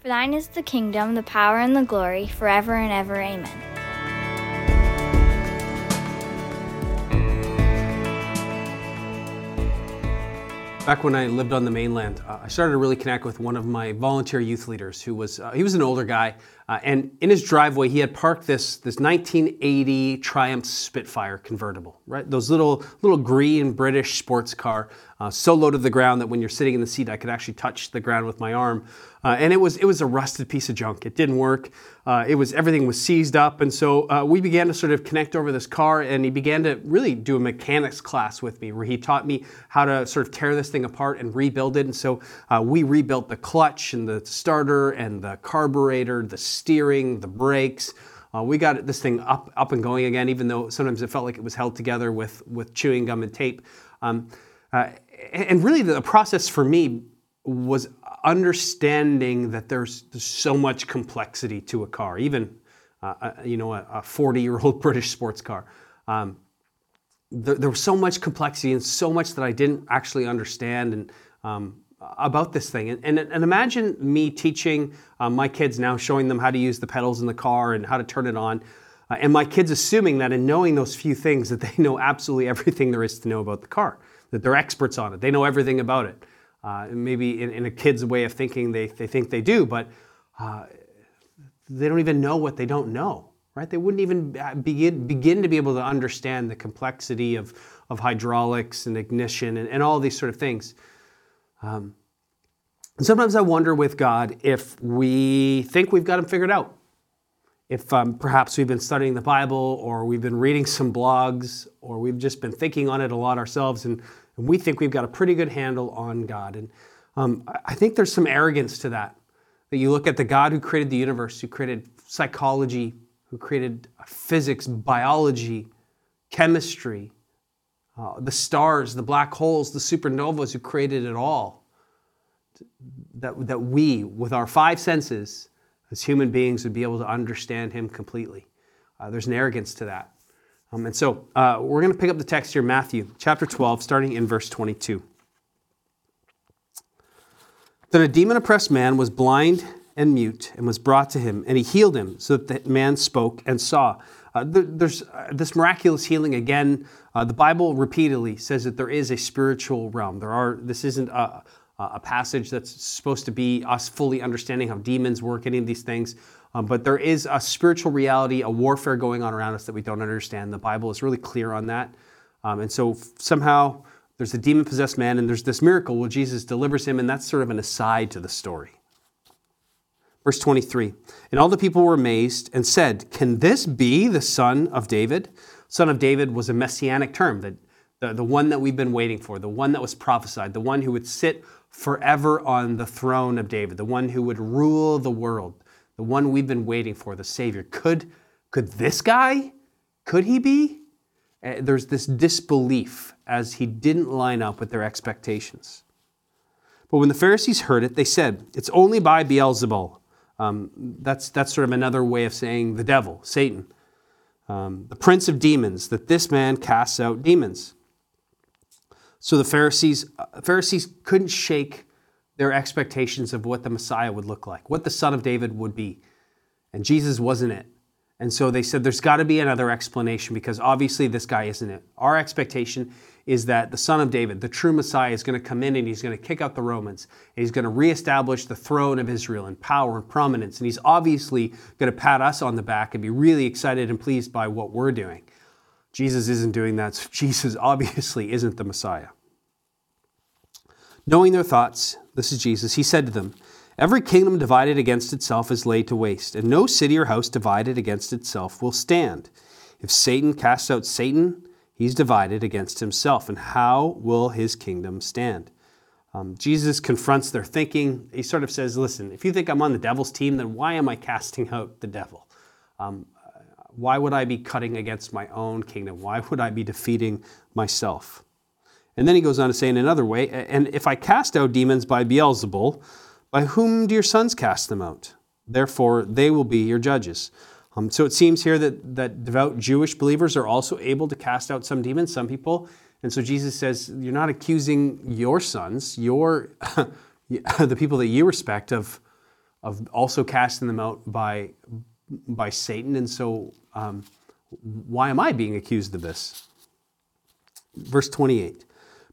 For thine is the kingdom, the power, and the glory, forever and ever. Amen. Back when I lived on the mainland, uh, I started to really connect with one of my volunteer youth leaders who was, uh, he was an older guy. Uh, and in his driveway, he had parked this, this 1980 Triumph Spitfire convertible, right? Those little, little green British sports car, uh, so low to the ground that when you're sitting in the seat, I could actually touch the ground with my arm. Uh, and it was, it was a rusted piece of junk. It didn't work. Uh, it was, everything was seized up. And so uh, we began to sort of connect over this car and he began to really do a mechanics class with me where he taught me how to sort of tear this thing apart and rebuild it. And so uh, we rebuilt the clutch and the starter and the carburetor, the steering, the brakes. Uh, we got this thing up, up and going again, even though sometimes it felt like it was held together with, with chewing gum and tape. Um, uh, and really, the process for me was understanding that there's, so much complexity to a car, even uh, uh you know a 40 year old British sports car. Um, there, there, was so much complexity and so much that I didn't actually understand and um, about this thing. And, and, and, imagine me teaching uh, my kids now, showing them how to use the pedals in the car and how to turn it on. Uh, and my kids assuming that in knowing those few things that they know absolutely everything there is to know about the car, that they're experts on it, they know everything about it. Uh, maybe in, in, a kid's way of thinking, they, they think they do, but uh, they don't even know what they don't know, right? They wouldn't even begin, begin to be able to understand the complexity of, of hydraulics and ignition and, and all these sort of things. Um, and sometimes I wonder with God if we think we've got him figured out. If um, perhaps we've been studying the Bible or we've been reading some blogs or we've just been thinking on it a lot ourselves and and we think we've got a pretty good handle on God. And um, I think there's some arrogance to that. That you look at the God who created the universe, who created psychology, who created physics, biology, chemistry, uh, the stars, the black holes, the supernovas, who created it all. That, that we, with our five senses, as human beings, would be able to understand Him completely. Uh, there's an arrogance to that. Um, and so uh, we're going to pick up the text here, Matthew chapter 12, starting in verse 22. Then a demon oppressed man was blind and mute and was brought to him, and he healed him so that the man spoke and saw. Uh, there's uh, this miraculous healing again. Uh, the Bible repeatedly says that there is a spiritual realm. There are. This isn't a, a passage that's supposed to be us fully understanding how demons work, any of these things. Um, but there is a spiritual reality, a warfare going on around us that we don't understand. The Bible is really clear on that. Um, and so somehow there's a demon possessed man, and there's this miracle where Jesus delivers him, and that's sort of an aside to the story. Verse 23 And all the people were amazed and said, Can this be the son of David? Son of David was a messianic term, that the, the one that we've been waiting for, the one that was prophesied, the one who would sit forever on the throne of David, the one who would rule the world the one we've been waiting for, the Savior. Could, could this guy, could he be? Uh, there's this disbelief as he didn't line up with their expectations. But when the Pharisees heard it, they said, It's only by Beelzebul. Um, that's, that's sort of another way of saying the devil, Satan, um, the prince of demons, that this man casts out demons. So the Pharisees, uh, Pharisees couldn't shake their expectations of what the Messiah would look like, what the Son of David would be. And Jesus wasn't it. And so they said there's got to be another explanation because obviously this guy isn't it. Our expectation is that the Son of David, the true Messiah, is going to come in and he's going to kick out the Romans. And he's going to reestablish the throne of Israel in power and prominence. And he's obviously going to pat us on the back and be really excited and pleased by what we're doing. Jesus isn't doing that. Jesus obviously isn't the Messiah. Knowing their thoughts, this is Jesus, he said to them, Every kingdom divided against itself is laid to waste, and no city or house divided against itself will stand. If Satan casts out Satan, he's divided against himself, and how will his kingdom stand? Um, Jesus confronts their thinking. He sort of says, Listen, if you think I'm on the devil's team, then why am I casting out the devil? Um, why would I be cutting against my own kingdom? Why would I be defeating myself? And then he goes on to say in another way, and if I cast out demons by Beelzebul, by whom do your sons cast them out? Therefore, they will be your judges. Um, so it seems here that, that devout Jewish believers are also able to cast out some demons, some people. And so Jesus says, You're not accusing your sons, your, the people that you respect, of, of also casting them out by, by Satan. And so, um, why am I being accused of this? Verse 28.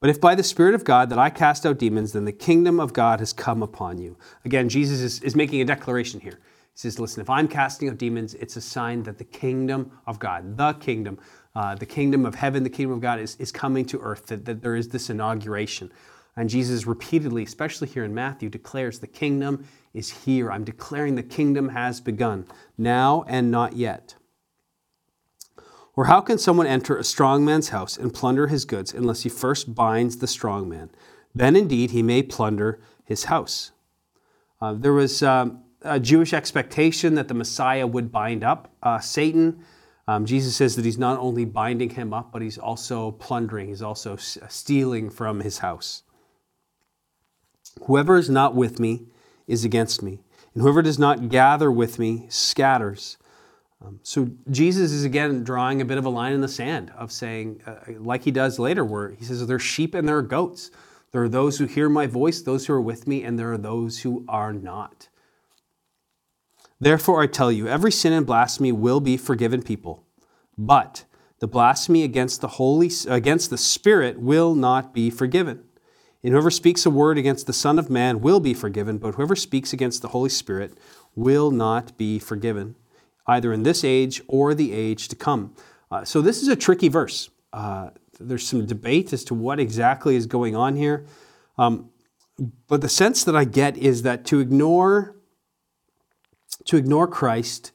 But if by the Spirit of God that I cast out demons, then the kingdom of God has come upon you. Again, Jesus is, is making a declaration here. He says, Listen, if I'm casting out demons, it's a sign that the kingdom of God, the kingdom, uh, the kingdom of heaven, the kingdom of God is, is coming to earth, that, that there is this inauguration. And Jesus repeatedly, especially here in Matthew, declares the kingdom is here. I'm declaring the kingdom has begun, now and not yet. Or how can someone enter a strong man's house and plunder his goods unless he first binds the strong man? Then indeed he may plunder his house. Uh, there was um, a Jewish expectation that the Messiah would bind up uh, Satan. Um, Jesus says that he's not only binding him up, but he's also plundering, he's also stealing from his house. Whoever is not with me is against me, and whoever does not gather with me scatters. Um, so Jesus is again drawing a bit of a line in the sand of saying, uh, like he does later, where he says, There are sheep and there are goats. There are those who hear my voice, those who are with me, and there are those who are not. Therefore, I tell you, every sin and blasphemy will be forgiven people, but the blasphemy against the Holy, against the Spirit will not be forgiven. And whoever speaks a word against the Son of Man will be forgiven, but whoever speaks against the Holy Spirit will not be forgiven, either in this age or the age to come. Uh, so this is a tricky verse. Uh, there's some debate as to what exactly is going on here. Um, but the sense that I get is that to ignore to ignore Christ,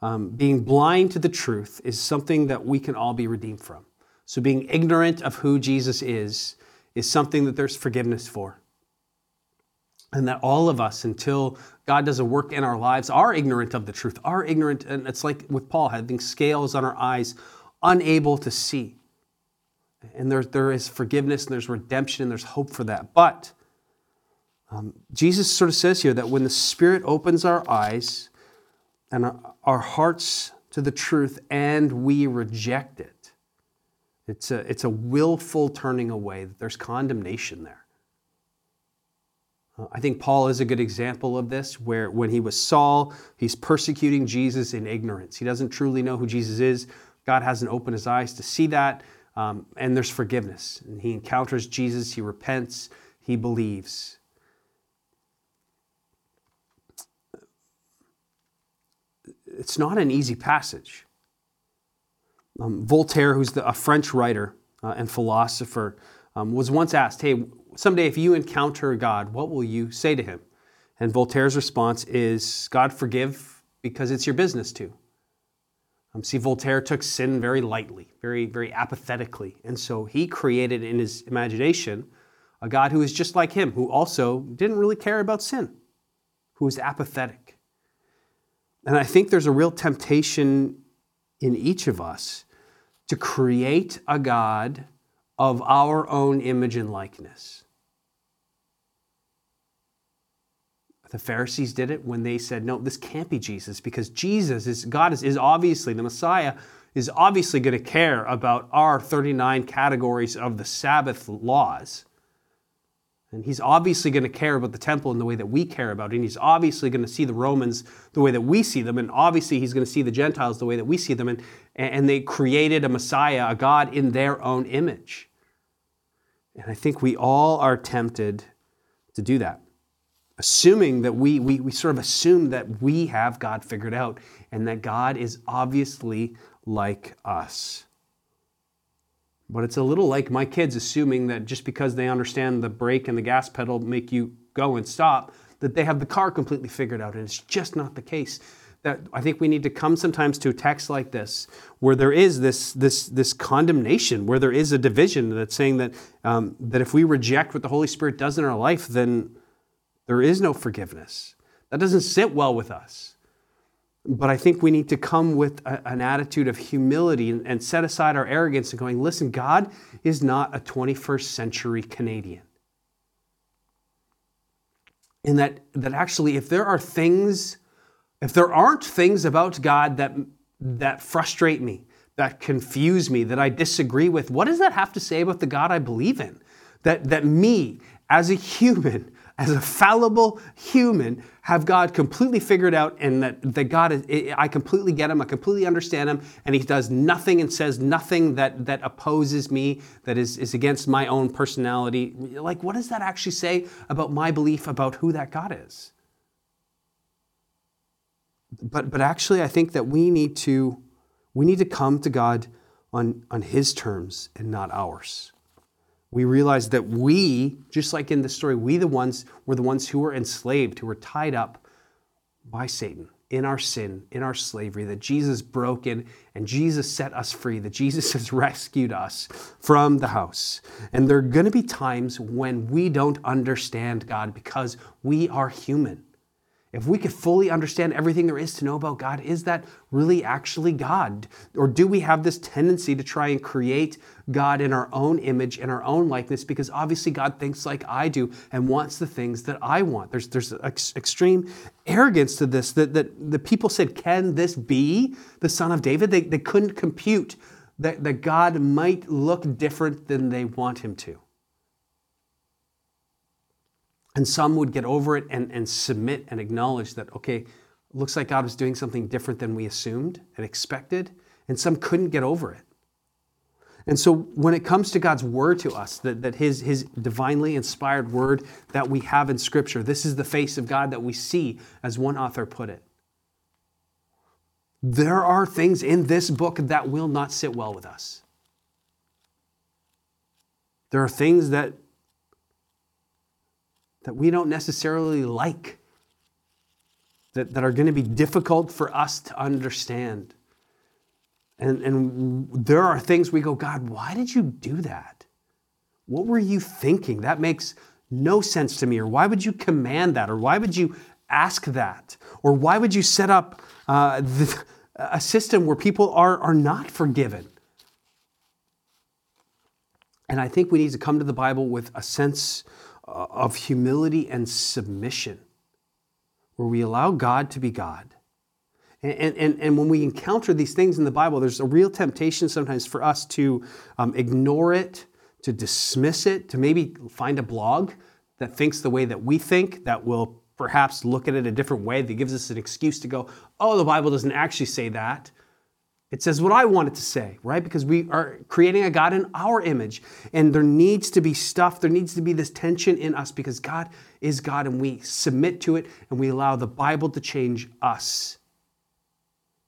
um, being blind to the truth, is something that we can all be redeemed from. So being ignorant of who Jesus is is something that there's forgiveness for. And that all of us, until God does a work in our lives, are ignorant of the truth, are ignorant, and it's like with Paul, having scales on our eyes, unable to see. And there, there is forgiveness and there's redemption and there's hope for that. But um, Jesus sort of says here that when the Spirit opens our eyes and our, our hearts to the truth and we reject it, it's a, it's a willful turning away, there's condemnation there. Uh, I think Paul is a good example of this, where when he was Saul, he's persecuting Jesus in ignorance. He doesn't truly know who Jesus is. God hasn't opened his eyes to see that, um, and there's forgiveness. And he encounters Jesus, he repents, he believes. It's not an easy passage. Um, Voltaire, who's the, a French writer uh, and philosopher, um, was once asked, Hey, someday if you encounter God, what will you say to him? And Voltaire's response is, God forgive because it's your business to. Um, see, Voltaire took sin very lightly, very, very apathetically. And so he created in his imagination a God who is just like him, who also didn't really care about sin, who was apathetic. And I think there's a real temptation in each of us to create a God of our own image and likeness. The Pharisees did it when they said, No, this can't be Jesus because Jesus is, God is, is obviously, the Messiah is obviously going to care about our 39 categories of the Sabbath laws. And he's obviously going to care about the temple in the way that we care about it. And he's obviously going to see the Romans the way that we see them. And obviously, he's going to see the Gentiles the way that we see them. And, and they created a Messiah, a God in their own image. And I think we all are tempted to do that, assuming that we, we, we sort of assume that we have God figured out and that God is obviously like us. But it's a little like my kids assuming that just because they understand the brake and the gas pedal make you go and stop, that they have the car completely figured out. And it's just not the case. That I think we need to come sometimes to a text like this, where there is this this this condemnation, where there is a division that's saying that um, that if we reject what the Holy Spirit does in our life, then there is no forgiveness. That doesn't sit well with us. But I think we need to come with a, an attitude of humility and, and set aside our arrogance and going, listen, God is not a 21st century Canadian. And that, that actually, if there are things, if there aren't things about God that, that frustrate me, that confuse me, that I disagree with, what does that have to say about the God I believe in? That, that me, as a human, as a fallible human, have God completely figured out and that, that God is, I completely get him, I completely understand him, and he does nothing and says nothing that, that opposes me, that is, is against my own personality. Like, what does that actually say about my belief about who that God is? But, but actually, I think that we need to, we need to come to God on, on his terms and not ours we realize that we, just like in the story, we the ones were the ones who were enslaved, who were tied up by Satan in our sin, in our slavery, that Jesus broke in and Jesus set us free, that Jesus has rescued us from the house. And there are going to be times when we don't understand God because we are human. If we could fully understand everything there is to know about God, is that really actually God? Or do we have this tendency to try and create God in our own image, in our own likeness? Because obviously God thinks like I do and wants the things that I want. There's, there's ex- extreme arrogance to this that, that the people said, Can this be the son of David? They, they couldn't compute that, that God might look different than they want him to. And some would get over it and, and submit and acknowledge that, okay, looks like God was doing something different than we assumed and expected. And some couldn't get over it. And so when it comes to God's word to us, that, that his, his divinely inspired word that we have in Scripture, this is the face of God that we see, as one author put it. There are things in this book that will not sit well with us. There are things that that we don't necessarily like, that, that are going to be difficult for us to understand. And, and there are things we go, God, why did you do that? What were you thinking? That makes no sense to me. Or why would you command that? Or why would you ask that? Or why would you set up uh, the, a system where people are, are not forgiven? And I think we need to come to the Bible with a sense of humility and submission, where we allow God to be God. And, and, and when we encounter these things in the Bible, there's a real temptation sometimes for us to um, ignore it, to dismiss it, to maybe find a blog that thinks the way that we think, that will perhaps look at it a different way, that gives us an excuse to go, oh, the Bible doesn't actually say that. It says what I want it to say, right? Because we are creating a God in our image. And there needs to be stuff, there needs to be this tension in us because God is God and we submit to it and we allow the Bible to change us.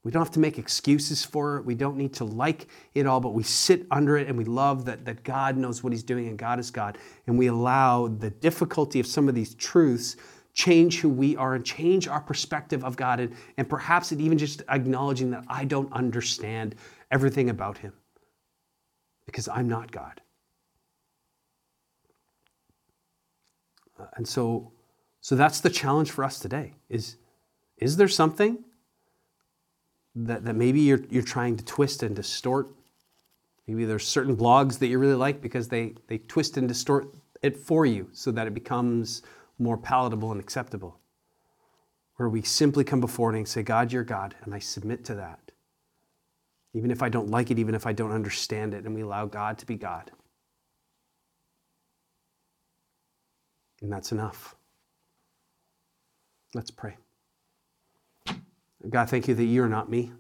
We don't have to make excuses for it. We don't need to like it all, but we sit under it and we love that, that God knows what He's doing and God is God. And we allow the difficulty of some of these truths change who we are and change our perspective of God, and, and perhaps it even just acknowledging that I don't understand everything about Him because I'm not God. Uh, and so, so that's the challenge for us today is, is there something that, that maybe you're, you're trying to twist and distort? Maybe there's certain blogs that you really like because they, they twist and distort it for you so that it becomes more palatable and acceptable. Where we simply come before it and say, God, you're God, and I submit to that. Even if I don't like it, even if I don't understand it, and we allow God to be God. And that's enough. Let's pray. God, thank you that you're not me,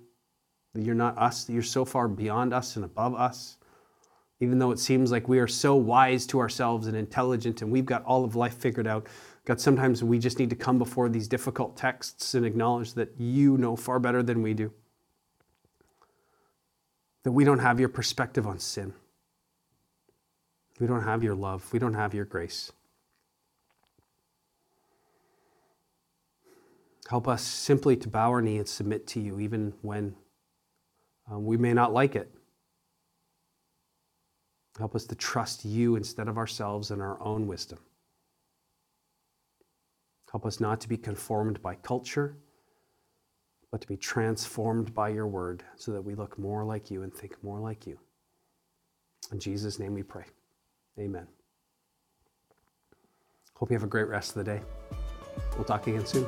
that you're not us, that you're so far beyond us and above us even though it seems like we are so wise to ourselves and intelligent and we've got all of life figured out. God, sometimes we just need to come before these difficult texts and acknowledge that you know far better than we do. That we don't have your perspective on sin. We don't have your love. We don't have your grace. Help us simply to bow our knee and submit to you, even when um, we may not like it. Help us to trust you instead of ourselves and our own wisdom. Help us not to be conformed by culture, but to be transformed by your word so that we look more like you and think more like you. In Jesus' name we pray. Amen. Hope you have a great rest of the day. We'll talk again soon.